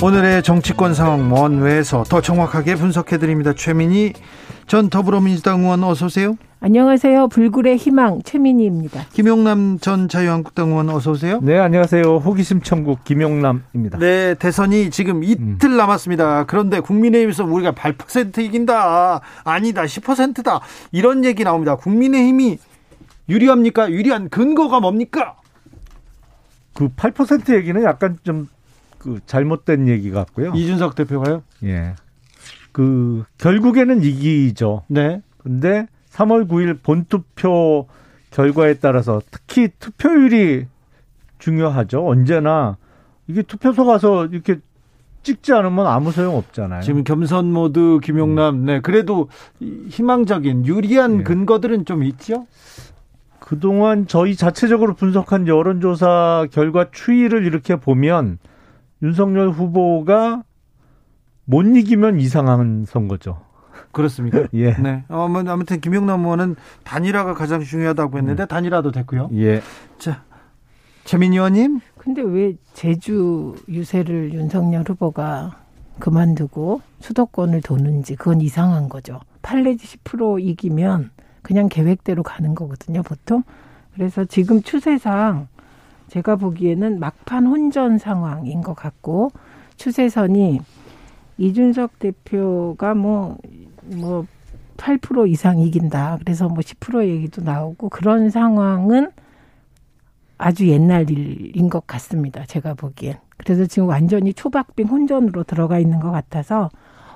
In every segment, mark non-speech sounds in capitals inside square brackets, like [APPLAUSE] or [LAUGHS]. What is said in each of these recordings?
오늘의 정치권 상황 원외에서 더 정확하게 분석해드립니다 최민희 전 더불어민주당 의원 어서 오세요 안녕하세요. 불굴의 희망 최민희입니다. 김용남 전 자유한국당 의원 어서 오세요. 네, 안녕하세요. 호기심 천국 김용남입니다. 네, 대선이 지금 이틀 음. 남았습니다. 그런데 국민의힘에서 우리가 8% 이긴다. 아니다. 10%다. 이런 얘기 나옵니다. 국민의힘이 유리합니까? 유리한 근거가 뭡니까? 그 8% 얘기는 약간 좀 그 잘못된 얘기 같고요. 이준석 대표가요? 예. 그 결국에는 이기죠. 네. 근데 3월 9일 본투표 결과에 따라서 특히 투표율이 중요하죠. 언제나 이게 투표소 가서 이렇게 찍지 않으면 아무 소용 없잖아요. 지금 겸손 모드 김용남, 음. 네. 그래도 희망적인 유리한 네. 근거들은 좀 있죠? 그동안 저희 자체적으로 분석한 여론조사 결과 추이를 이렇게 보면 윤석열 후보가 못 이기면 이상한 선거죠. 그렇습니까? [LAUGHS] 예. 네. 어, 뭐, 아무튼 김용남 의원은 단일화가 가장 중요하다고 했는데 음. 단일화도 됐고요. 예. 자, 최민희 의원님. 근데 왜 제주 유세를 윤석열 후보가 그만두고 수도권을 도는지 그건 이상한 거죠. 8 내지 10% 이기면 그냥 계획대로 가는 거거든요, 보통. 그래서 지금 추세상 제가 보기에는 막판 혼전 상황인 것 같고 추세선이 이준석 대표가 뭐, 뭐, 8% 이상 이긴다. 그래서 뭐 10% 얘기도 나오고 그런 상황은 아주 옛날 일인 것 같습니다. 제가 보기엔. 그래서 지금 완전히 초박빙 혼전으로 들어가 있는 것 같아서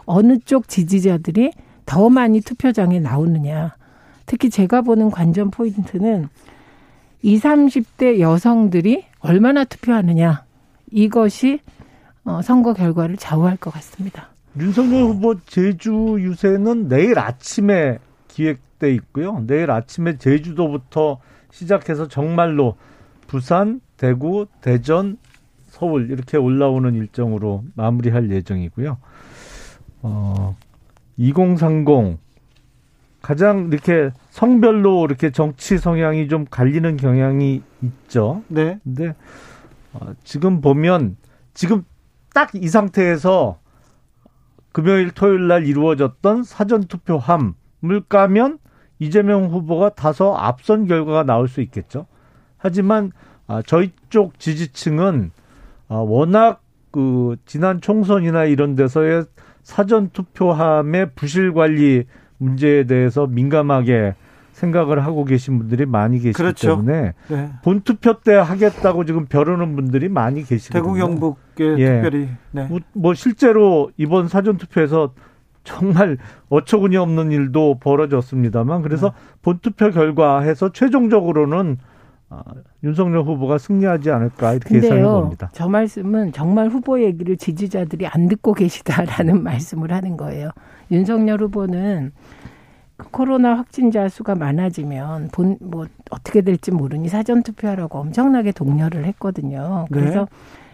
어느 쪽 지지자들이 더 많이 투표장에 나오느냐. 특히 제가 보는 관전 포인트는 20, 30대 여성들이 얼마나 투표하느냐. 이것이 어, 선거 결과를 좌우할 것 같습니다. 윤석열 후보 제주 유세는 내일 아침에 기획돼 있고요. 내일 아침에 제주도부터 시작해서 정말로 부산, 대구, 대전, 서울 이렇게 올라오는 일정으로 마무리할 예정이고요. 어, 2030 가장 이렇게 성별로 이렇게 정치 성향이 좀 갈리는 경향이 있죠. 네. 근데 어, 지금 보면 지금 딱 이 상태에서 금요일 토요일 날 이루어졌던 사전 투표함을 까면 이재명 후보가 다소 앞선 결과가 나올 수 있겠죠. 하지만 아, 저희 쪽 지지층은 아, 워낙 그 지난 총선이나 이런 데서의 사전 투표함의 부실 관리 문제에 대해서 민감하게 생각을 하고 계신 분들이 많이 계시기 그렇죠. 때문에 네. 본투표 때 하겠다고 지금 벼르는 분들이 많이 계시거든요. 대구 경북에 예. 특별히 네. 뭐, 뭐 실제로 이번 사전 투표에서 정말 어처구니 없는 일도 벌어졌습니다만 그래서 네. 본투표 결과해서 최종적으로는 아, 윤석열 후보가 승리하지 않을까 이렇게 예상해 봅니다. 저 말씀은 정말 후보 얘기를 지지자들이 안 듣고 계시다라는 [LAUGHS] 말씀을 하는 거예요. 윤석열 후보는 코로나 확진자 수가 많아지면 본 뭐 어떻게 될지 모르니 사전 투표하라고 엄청나게 독려를 했거든요. 네. 그래서 네.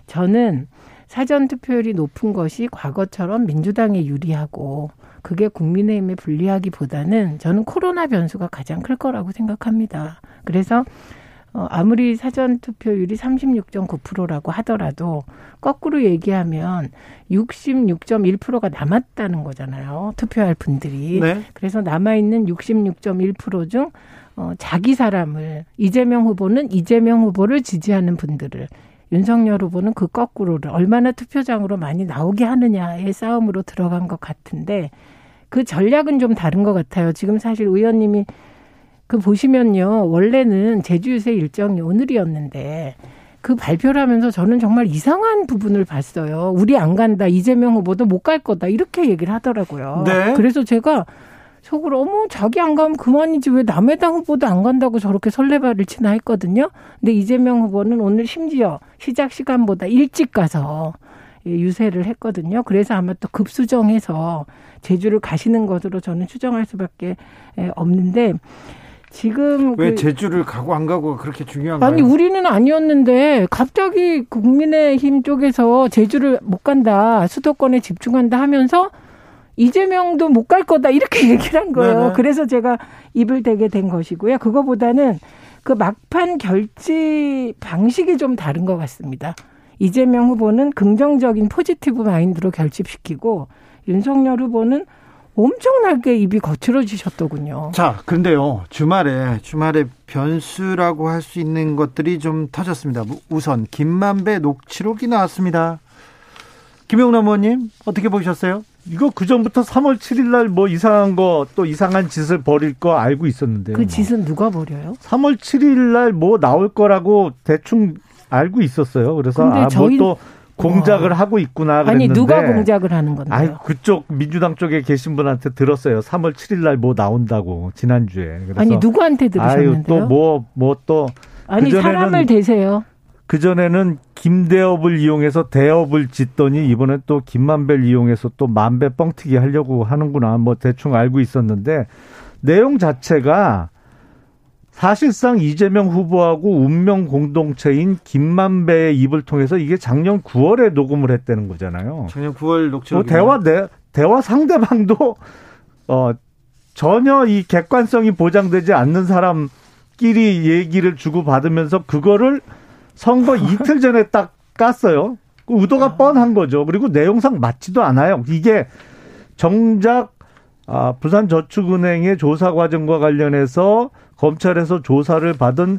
저는 사전 투표율이 높은 것이 과거처럼 민주당에 유리하고 그게 국민의힘에 불리하기보다는 저는 코로나 변수가 가장 클 거라고 생각합니다. 그래서 어, 아무리 사전 투표율이 36.9%라고 하더라도 거꾸로 얘기하면 66.1%가 남았다는 거잖아요. 투표할 분들이. 네. 그래서 남아 있는 66.1%중 어, 자기 사람을 이재명 후보는 이재명 후보를 지지하는 분들을 윤석열 후보는 그 거꾸로를 얼마나 투표장으로 많이 나오게 하느냐의 싸움으로 들어간 것 같은데 그 전략은 좀 다른 것 같아요. 지금 사실 의원님이 그 보시면요. 원래는 제주유세 일정이 오늘이었는데 그 발표를 하면서 저는 정말 이상한 부분을 봤어요. 우리 안 간다. 이재명 후보도 못 갈 거다. 이렇게 얘기를 하더라고요. 네. 그래서 제가 속으로 어머 자기 안 가면 그만이지 왜 남의 당 후보도 안 간다고 저렇게 설레발을 치나 했거든요. 근데 이재명 후보는 오늘 심지어 시작 시간보다 일찍 가서 유세를 했거든요. 그래서 아마 또 급수정해서 제주를 가시는 것으로 저는 추정할 수밖에 없는데 지금 왜 그, 제주를 가고 안 가고 그렇게 중요한가요? 아니 우리는 아니었는데 갑자기 국민의힘 쪽에서 제주를 못 간다 수도권에 집중한다 하면서 이재명도 못 갈 거다 이렇게 [LAUGHS] 얘기를 한 거예요. 네네. 그래서 제가 입을 대게 된 것이고요. 그거보다는 그 막판 결지 방식이 좀 다른 것 같습니다. 이재명 후보는 긍정적인 포지티브 마인드로 결집시키고 윤석열 후보는 엄청나게 입이 거칠어지셨더군요. 자, 근데요. 주말에 주말에 변수라고 할 수 있는 것들이 좀 터졌습니다. 우선 김만배 녹취록이 나왔습니다. 김영남 의원님 어떻게 보셨어요? 이거 그 전부터 3월 7일 날 뭐 이상한 거 또 이상한 짓을 벌일 거 알고 있었는데요. 그 짓은 누가 벌여요? 3월 7일 날 뭐 나올 거라고 대충 알고 있었어요. 그래서 아, 저희... 뭐또 공작을 와. 하고 있구나 그랬는데 아니 누가 공작을 하는 건데요? 아니 그쪽 민주당 쪽에 계신 분한테 들었어요. 3월 7일 날 뭐 나온다고 지난주에. 아니 누구한테 들으셨는데요? 또뭐뭐또 아니 사람을 대세요. 그 전에는 김대업을 이용해서 대업을 짓더니 이번엔 또 김만배를 이용해서 또 만배 뻥튀기 하려고 하는구나. 뭐 대충 알고 있었는데 내용 자체가 사실상 이재명 후보하고 운명 공동체인 김만배의 입을 통해서 이게 작년 9월에 녹음을 했다는 거잖아요. 작년 9월 녹취록. 뭐 대화 내, 대화 상대방도 어 전혀 이 객관성이 보장되지 않는 사람끼리 얘기를 주고 받으면서 그거를 선거 [LAUGHS] 이틀 전에 딱 깠어요. 그 의도가 아. 뻔한 거죠. 그리고 내용상 맞지도 않아요. 이게 정작 아, 부산저축은행의 조사 과정과 관련해서 검찰에서 조사를 받은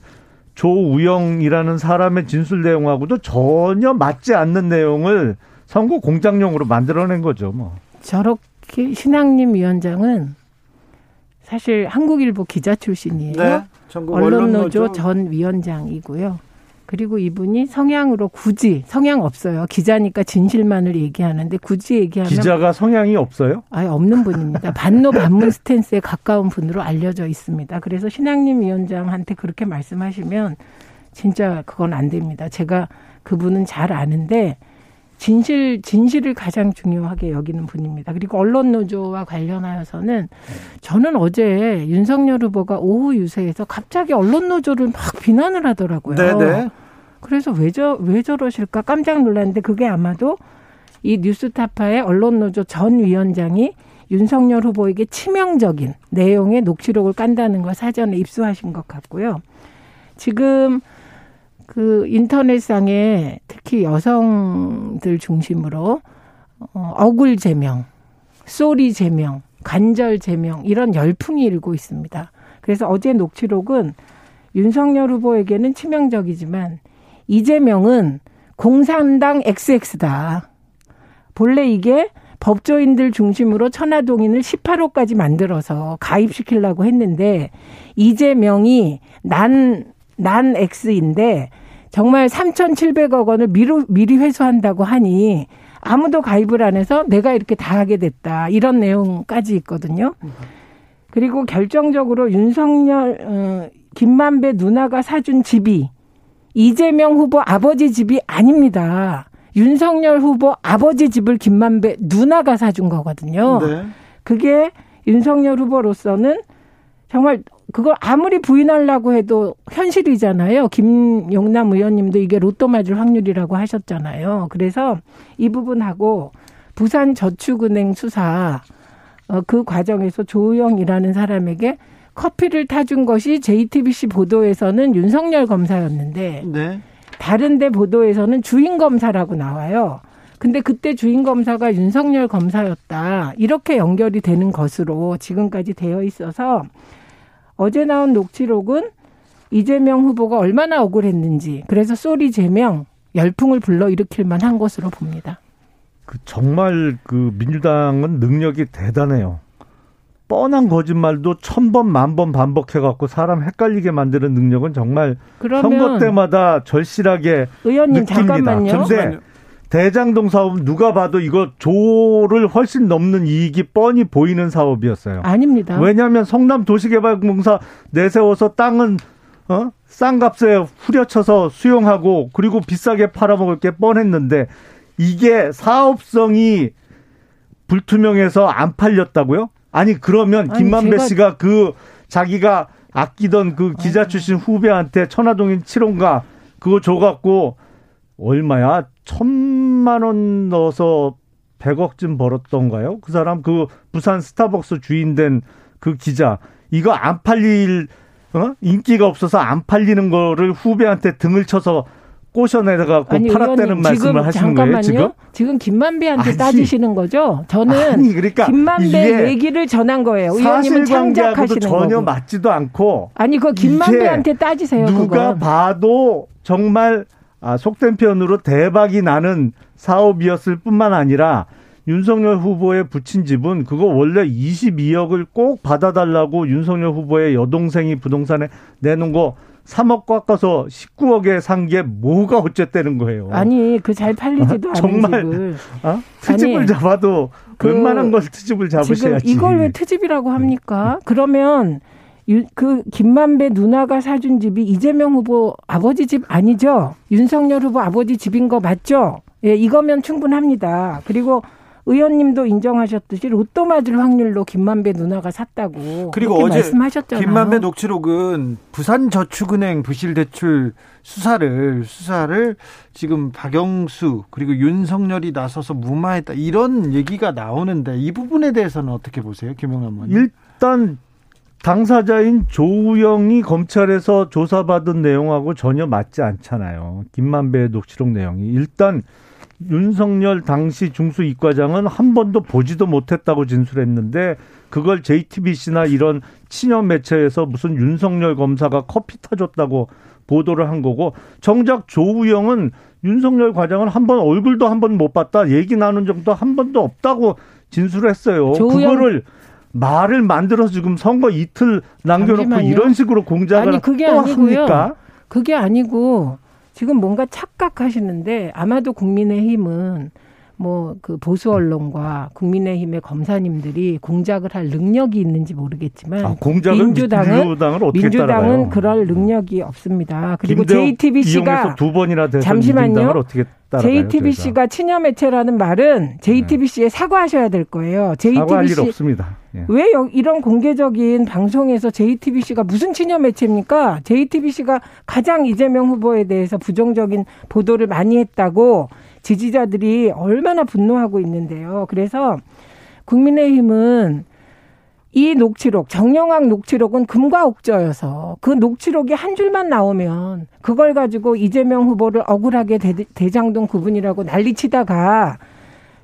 조우영이라는 사람의 진술 내용하고도 전혀 맞지 않는 내용을 선거 공작용으로 만들어낸 거죠, 뭐. 저렇게 신학님 위원장은 사실 한국일보 기자 출신이에요. 네, 언론노조 전 위원장이고요. 그리고 이분이 성향으로 굳이 성향 없어요. 기자니까 진실만을 얘기하는데 굳이 얘기하면 기자가 성향이 없어요? 아예 없는 분입니다. 반노 반문 스탠스에 가까운 분으로 알려져 있습니다. 그래서 신학님 위원장한테 그렇게 말씀하시면 진짜 그건 안 됩니다. 제가 그분은 잘 아는데 진실 진실을 가장 중요하게 여기는 분입니다. 그리고 언론 노조와 관련하여서는 저는 어제 윤석열 후보가 오후 유세에서 갑자기 언론 노조를 막 비난을 하더라고요. 네네. 그래서 왜저왜 저러실까 깜짝 놀랐는데 그게 아마도 이 뉴스타파의 언론 노조 전 위원장이 윤석열 후보에게 치명적인 내용의 녹취록을 깐다는 걸 사전에 입수하신 것 같고요. 지금 그 인터넷상에 특히 여성들 중심으로 어, 억울 재명, sorry 재명, 간절 재명 이런 열풍이 일고 있습니다. 그래서 어제 녹취록은 윤석열 후보에게는 치명적이지만 이재명은 공산당 XX다. 본래 이게 법조인들 중심으로 천하동인을 18호까지 만들어서 가입시키려고 했는데 이재명이 난, 난 X인데 정말 3,700억 원을 미리, 미리 회수한다고 하니 아무도 가입을 안 해서 내가 이렇게 다 하게 됐다. 이런 내용까지 있거든요. 그리고 결정적으로 윤석열, 어, 김만배 누나가 사준 집이 이재명 후보 아버지 집이 아닙니다. 윤석열 후보 아버지 집을 김만배 누나가 사준 거거든요. 네. 그게 윤석열 후보로서는 정말 그걸 아무리 부인하려고 해도 현실이잖아요. 김용남 의원님도 이게 로또 맞을 확률이라고 하셨잖아요. 그래서 이 부분하고 부산 저축은행 수사 어, 그 과정에서 조우영이라는 사람에게 커피를 타준 것이 JTBC 보도에서는 윤석열 검사였는데 네. 다른데 보도에서는 주인 검사라고 나와요. 근데 그때 주인 검사가 윤석열 검사였다. 이렇게 연결이 되는 것으로 지금까지 되어 있어서 어제 나온 녹취록은 이재명 후보가 얼마나 억울했는지 그래서 쏘리 제명 열풍을 불러일으킬 만한 것으로 봅니다. 그 정말 그 민주당은 능력이 대단해요. 뻔한 거짓말도 천 번, 만번 반복해 갖고 사람 헷갈리게 만드는 능력은 정말 선거 때마다 절실하게 의원님 느낍니다. 잠깐만요. 근데 대장동 사업은 누가 봐도 이거 조를 훨씬 넘는 이익이 뻔히 보이는 사업이었어요. 아닙니다. 왜냐하면 성남 도시개발공사 내세워서 땅은 어? 싼 값에 후려쳐서 수용하고 그리고 비싸게 팔아먹을 게 뻔했는데 이게 사업성이 불투명해서 안 팔렸다고요? 아니 그러면 아니, 김만배 제가- 씨가 그 자기가 아끼던 그 기자 출신 후배한테 천화동인 7호가 그거 줘갖고 얼마야? 천 만 원 넣어서 100억쯤 벌었던가요? 그 사람 그 부산 스타벅스 주인 된 그 기자 이거 안 팔릴 어? 인기가 없어서 안 팔리는 거를 후배한테 등을 쳐서 꼬셔내다가 아니, 팔았다는 말씀을 하시는. 거예요 지금? 지금 김만배한테 아니. 따지시는 거죠? 저는 아니, 그러니까 김만배 얘기를 전한 거예요. 의원님은 창작하시는 전혀 거고. 맞지도 않고 아니 그 김만배한테 따지세요. 누가 그건. 봐도 정말 아, 속된 표현으로 대박이 나는 사업이었을 뿐만 아니라 윤석열 후보의 부친 집은 그거 원래 22억을 꼭 받아달라고 윤석열 후보의 여동생이 부동산에 내놓은 거 3억 깎아서 19억에 산 게 뭐가 어쨌다는 거예요. 아니 그 잘 팔리지도 않은 정말 집을 어? 트집을 아니, 잡아도 그 웬만한 걸 트집을 잡으셔야지. 이걸 왜 트집이라고 합니까? 그러면 유- 그 김만배 누나가 사준 집이 이재명 후보 아버지 집 아니죠? 윤석열 후보 아버지 집인 거 맞죠? 예, 이거면 충분합니다. 그리고 의원님도 인정하셨듯이 로또 맞을 확률로 김만배 누나가 샀다고 그리고 그렇게 어제 말씀하셨잖아요. 김만배 녹취록은 부산저축은행 부실 대출 수사를 수사를 지금 박영수 그리고 윤석열이 나서서 무마했다 이런 얘기가 나오는데 이 부분에 대해서는 어떻게 보세요, 김영남 의원? 일단 당사자인 조우영이 검찰에서 조사받은 내용하고 전혀 맞지 않잖아요. 김만배의 녹취록 내용이. 일단 윤석열 당시 중수 이과장은 한 번도 보지도 못했다고 진술했는데 그걸 JTBC나 이런 친연 매체에서 무슨 윤석열 검사가 커피 타줬다고 보도를 한 거고 정작 조우영은 윤석열 과장은 한 번 얼굴도 한 번 못 봤다 얘기 나눈 적도 한 번도 없다고 진술했어요. 그거를 말을 만들어서 지금 선거 이틀 남겨놓고 잠시만요. 이런 식으로 공작을 아니, 그게 또 아니고요. 합니까? 그게 아니고 지금 뭔가 착각하시는데 아마도 국민의힘은 뭐 그 보수 언론과 국민의힘의 검사님들이 공작을 할 능력이 있는지 모르겠지만 아, 공작을 민주당은 민주당을 어떻게 민주당은 따라가요? 그럴 능력이 없습니다. 그리고 JTBC가 두 번이나 돼서 잠시만요. 어떻게 따라가요? JTBC가 친여 매체라는 말은 JTBC에 사과하셔야 될 거예요. 저희가? 사과할 일 JTBC 없습니다. 예. 왜 여- 이런 공개적인 방송에서 JTBC가 무슨 친여 매체입니까? JTBC가 가장 이재명 후보에 대해서 부정적인 보도를 많이 했다고 지지자들이 얼마나 분노하고 있는데요. 그래서 국민의힘은 이 녹취록, 정영학 녹취록은 금과 옥저여서 그 녹취록이 한 줄만 나오면 그걸 가지고 이재명 후보를 억울하게 대, 대장동 구분이라고 난리치다가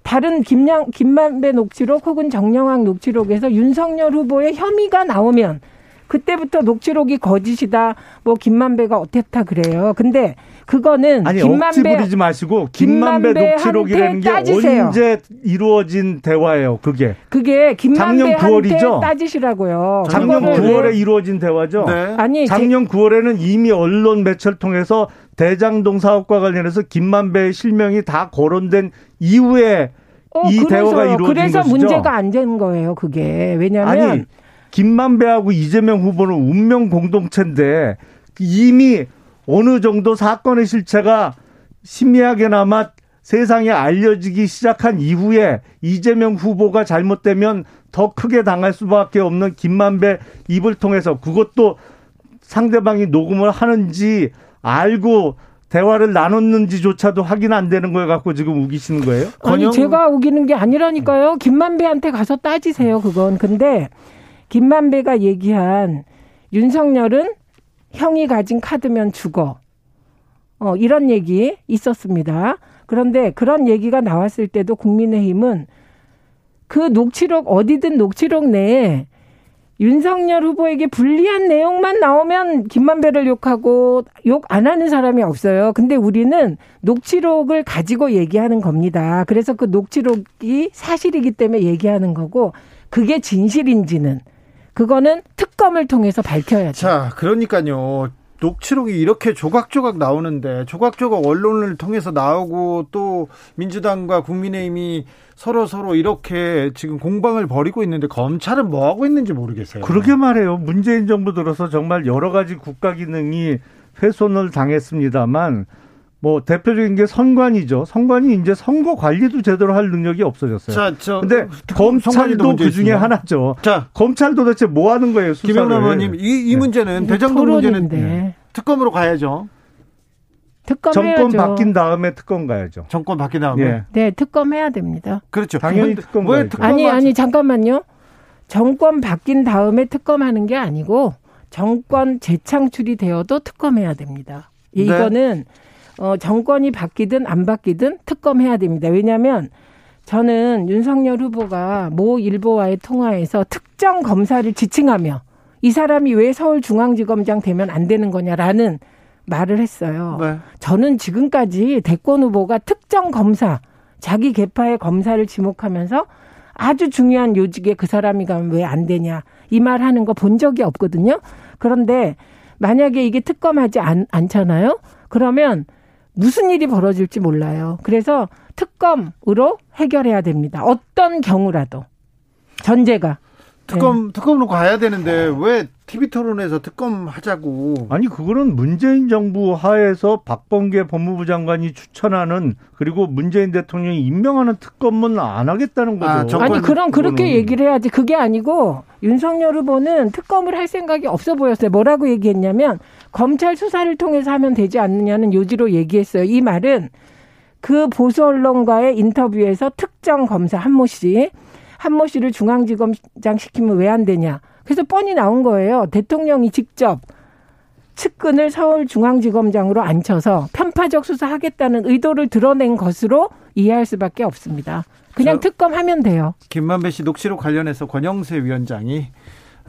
다른 김양, 김만배 녹취록 혹은 정영학 녹취록에서 윤석열 후보의 혐의가 나오면 그때부터 녹취록이 거짓이다. 뭐 김만배가 어땠다 그래요. 근데 그거는 아니 김만배 부리지 마시고 김만배 녹취록이라는 게 따지세요. 언제 이루어진 대화예요? 그게 그게 작년 김만배한테 9월이죠? 따지시라고요. 작년 그거를 왜- 9월에 이루어진 대화죠. 네. 아니 제- 작년 9월에는 이미 언론 매체를 통해서 대장동 사업과 관련해서 김만배의 실명이 다 거론된 이후에 어, 이 그래서, 대화가 이루어진 그래서 것이죠. 문제가 안 된 거예요. 그게 왜냐하면 아니 김만배하고 이재명 후보는 운명 공동체인데 이미 어느 정도 사건의 실체가 심야하게나마 세상에 알려지기 시작한 이후에 이재명 후보가 잘못되면 더 크게 당할 수밖에 없는 김만배 입을 통해서 그것도 상대방이 녹음을 하는지 알고 대화를 나눴는지조차도 확인 안 되는 걸 갖고 지금 우기시는 거예요? 아니 건영- 제가 우기는 게 아니라니까요. 김만배한테 가서 따지세요. 그건 근데 김만배가 얘기한 윤석열은 형이 가진 카드면 죽어. 어, 이런 얘기 있었습니다. 그런데 그런 얘기가 나왔을 때도 국민의힘은 그 녹취록 어디든 녹취록 내에 윤석열 후보에게 불리한 내용만 나오면 김만배를 욕하고 욕 안 하는 사람이 없어요. 근데 우리는 녹취록을 가지고 얘기하는 겁니다. 그래서 그 녹취록이 사실이기 때문에 얘기하는 거고 그게 진실인지는 그거는 특검을 통해서 밝혀야죠. 자, 그러니까요. 녹취록이 이렇게 조각조각 나오는데 조각조각 언론을 통해서 나오고 또 민주당과 국민의힘이 서로 서로 이렇게 지금 공방을 벌이고 있는데 검찰은 뭐 하고 있는지 모르겠어요. 그러게 말해요. 문재인 정부 들어서 정말 여러 가지 국가 기능이 훼손을 당했습니다만 뭐 대표적인 게 선관이죠. 선관이 이제 선거 관리도 제대로 할 능력이 없어졌어요. 자, 저 근데 검찰도 그 중에 하나죠. 자, 검찰 도대체 뭐 하는 거예요? 김영남 의원님 이, 이 네. 문제는 대장동 문제는 네. 특검으로 가야죠. 특검 정권 해야죠. 바뀐 다음에 특검 가야죠. 정권 바뀐 다음에. 예. 네, 특검 해야 됩니다. 그렇죠. 당연히 특검 왜 특검 아니 아니 잠깐만요. 정권 바뀐 다음에 특검하는 게 아니고 정권 재창출이 되어도 특검해야 됩니다. 네. 이거는 어, 정권이 바뀌든 안 바뀌든 특검해야 됩니다. 왜냐하면 저는 윤석열 후보가 모 일보와의 통화에서 특정 검사를 지칭하며 이 사람이 왜 서울중앙지검장 되면 안 되는 거냐라는 말을 했어요. 네. 저는 지금까지 대권 후보가 특정 검사, 자기 개파의 검사를 지목하면서 아주 중요한 요직에 그 사람이 가면 왜 안 되냐 이 말 하는 거 본 적이 없거든요. 그런데 만약에 이게 특검하지 않, 않잖아요. 그러면 무슨 일이 벌어질지 몰라요. 그래서 특검으로 해결해야 됩니다. 어떤 경우라도 전제가 특검 네. 특검으로 가야 되는데 왜 TV 토론에서 특검 하자고? 아니 그거는 문재인 정부 하에서 박범계 법무부 장관이 추천하는 그리고 문재인 대통령이 임명하는 특검은 안 하겠다는 거죠. 아, 니 그럼 그렇게 얘기를 해야지. 그게 아니고 윤석열 후보는 특검을 할 생각이 없어 보였어요. 뭐라고 얘기했냐면 검찰 수사를 통해서 하면 되지 않느냐는 요지로 얘기했어요. 이 말은 그 보수 언론과의 인터뷰에서 특정 검사 한모 씨, 한모 씨를 중앙지검장 시키면 왜 안 되냐? 그래서 뻔히 나온 거예요. 대통령이 직접 측근을 서울중앙지검장으로 앉혀서 편파적 수사하겠다는 의도를 드러낸 것으로 이해할 수밖에 없습니다. 그냥 특검하면 돼요. 김만배 씨 녹취록 관련해서 권영세 위원장이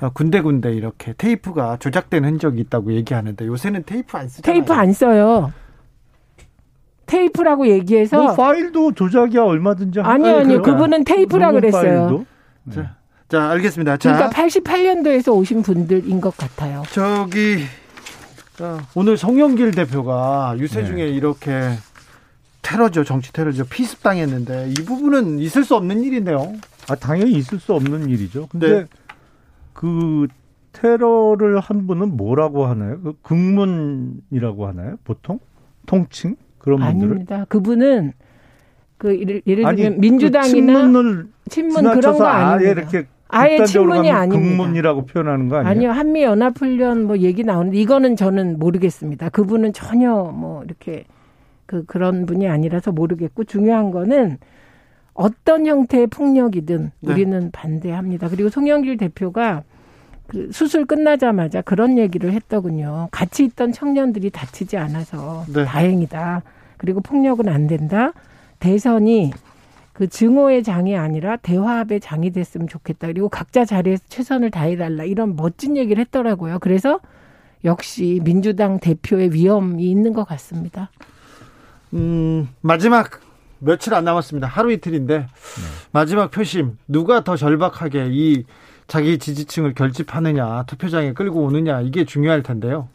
어, 군데군데 이렇게 테이프가 조작된 흔적이 있다고 얘기하는데 요새는 테이프 안 쓰잖아요. 테이프 안 써요. 테이프라고 얘기해서 뭐 파일도 조작이야 얼마든지 아니요 아니요 그분은 테이프라 그랬어요. 네. 자, 알겠습니다. 자, 그러니까 88년도에서 오신 분들인 것 같아요. 저기 오늘 송영길 대표가 유세 중에 네. 이렇게 테러죠, 정치 테러죠, 피습 당했는데 이 부분은 있을 수 없는 일인데요. 아, 당연히 있을 수 없는 일이죠. 근데 네. 그 테러를 한 분은 뭐라고 하나요? 그 극문이라고 하나요? 보통 통칭 그런 분들을 아닙니다. 그분은 그 예를, 예를 들면 아니, 민주당이나 그 친문을 친문 그런 거 아니에요. 이렇게 아예 친문이 아닙니다. 국문이라고 표현하는 거 아니에요? 아니요. 한미 연합 훈련 뭐 얘기 나오는데 이거는 저는 모르겠습니다. 그분은 전혀 뭐 이렇게 그 그런 분이 아니라서 모르겠고 중요한 거는 어떤 형태의 폭력이든 네. 우리는 반대합니다. 그리고 송영길 대표가 그 수술 끝나자마자 그런 얘기를 했더군요. 같이 있던 청년들이 다치지 않아서 네. 다행이다. 그리고 폭력은 안 된다. 대선이 그 증오의 장이 아니라 대화합의 장이 됐으면 좋겠다. 그리고 각자 자리에서 최선을 다해달라. 이런 멋진 얘기를 했더라고요. 그래서 역시 민주당 대표의 위험이 있는 것 같습니다. 음, 마지막 며칠 안 남았습니다. 하루 이틀인데 네. 마지막 표심 누가 더 절박하게 이 자기 지지층을 결집하느냐 투표장에 끌고 오느냐 이게 중요할 텐데요.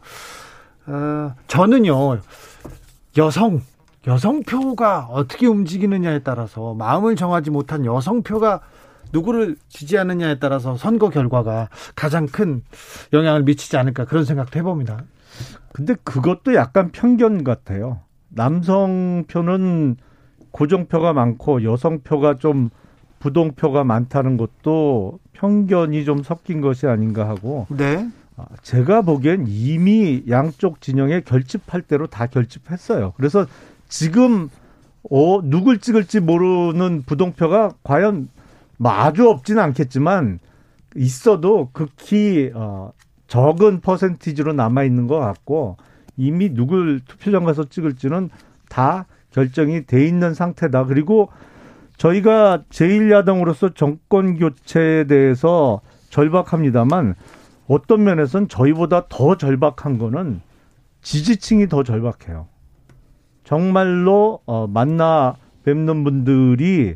어, 저는요 여성 여성표가 어떻게 움직이느냐에 따라서 마음을 정하지 못한 여성표가 누구를 지지하느냐에 따라서 선거 결과가 가장 큰 영향을 미치지 않을까 그런 생각도 해봅니다. 근데 그것도 약간 편견 같아요. 남성표는 고정표가 많고 여성표가 좀 부동표가 많다는 것도 편견이 좀 섞인 것이 아닌가 하고. 네. 아, 제가 보기엔 이미 양쪽 진영에 결집할 대로 다 결집했어요. 그래서 지금 어 누굴 찍을지 모르는 부동표가 과연 마주 없지는 않겠지만 있어도 극히 어 적은 퍼센티지로 남아 있는 것 같고 이미 누굴 투표장 가서 찍을지는 다 결정이 돼 있는 상태다. 그리고 저희가 제1야당으로서 정권 교체에 대해서 절박합니다만 어떤 면에서는 저희보다 더 절박한 거는 지지층이 더 절박해요. 정말로 어, 만나 뵙는 분들이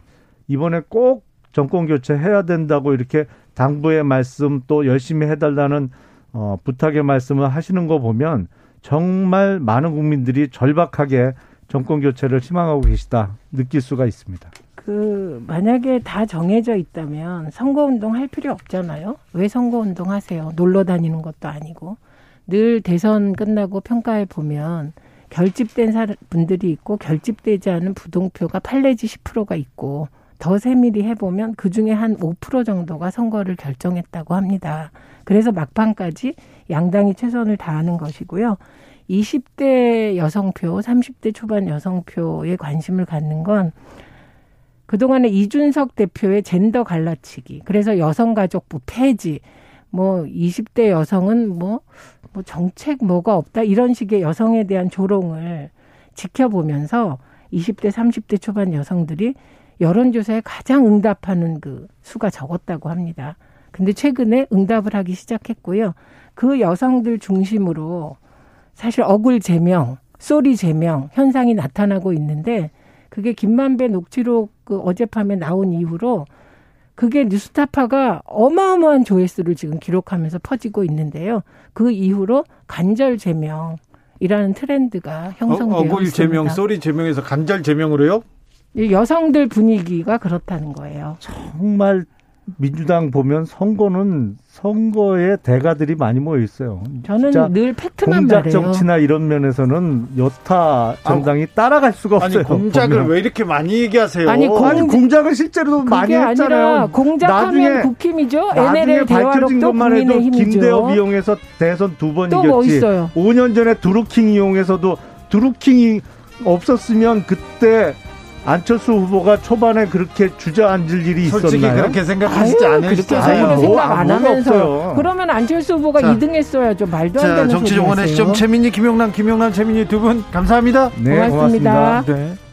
이번에 꼭 정권 교체해야 된다고 이렇게 당부의 말씀 또 열심히 해달라는 어, 부탁의 말씀을 하시는 거 보면 정말 많은 국민들이 절박하게 정권 교체를 희망하고 계시다 느낄 수가 있습니다. 그 만약에 다 정해져 있다면 선거 운동 할 필요 없잖아요. 왜 선거 운동 하세요? 놀러 다니는 것도 아니고 늘 대선 끝나고 평가해 보면 결집된 분들이 있고 결집되지 않은 부동표가 8 내지 10%가 있고 더 세밀히 해보면 그중에 한 5% 정도가 선거를 결정했다고 합니다. 그래서 막판까지 양당이 최선을 다하는 것이고요. 20대 여성표, 30대 초반 여성표에 관심을 갖는 건 그동안에 이준석 대표의 젠더 갈라치기, 그래서 여성가족부 폐지, 뭐 20대 여성은 뭐, 뭐 정책 뭐가 없다 이런 식의 여성에 대한 조롱을 지켜보면서 20대, 30대 초반 여성들이 여론조사에 가장 응답하는 그 수가 적었다고 합니다. 근데 최근에 응답을 하기 시작했고요. 그 여성들 중심으로 사실 억울 제명, 쏘리 제명 현상이 나타나고 있는데 그게 김만배 녹취록 그 어젯밤에 나온 이후로 그게 뉴스타파가 어마어마한 조회수를 지금 기록하면서 퍼지고 있는데요. 그 이후로 간절 재명이라는 트렌드가 형성되어 어, 있습니다. 재명, sorry 재명에서 간절 재명으로요? 여성들 분위기가 그렇다는 거예요. 정말 민주당 보면 선거는 선거에 대가들이 많이 모여 있어요. 저는 늘 팩트만 공작 말해요. 정치나 이런 면에서는 여타 정당이 아, 따라갈 수가 없어요. 아니 공작을 보면. 왜 이렇게 많이 얘기하세요? 아니, 공, 아니 공작을 실제로 많이 했잖아요. 공작하면 국힘이죠. NLL 밝혀진 것만 해도 김대엽 이용해서 대선 두 번 이겼지. 뭐 있어요? 5년 전에 두루킹 이용해서도 두루킹이 없었으면 그때 안철수 후보가 초반에 그렇게 주저앉을 일이 솔직히 있었나요? 그렇게 생각하시지 않으요 그렇게 속으로 생각 안 하면서 없어요. 그러면 안철수 후보가 자, 2등 했어야죠. 말도 안 되는 정치정원의 시점 최민희, 김용남, 김용남, 최민희 두 분 감사합니다. 네, 고맙습니다. 고맙습니다. 네.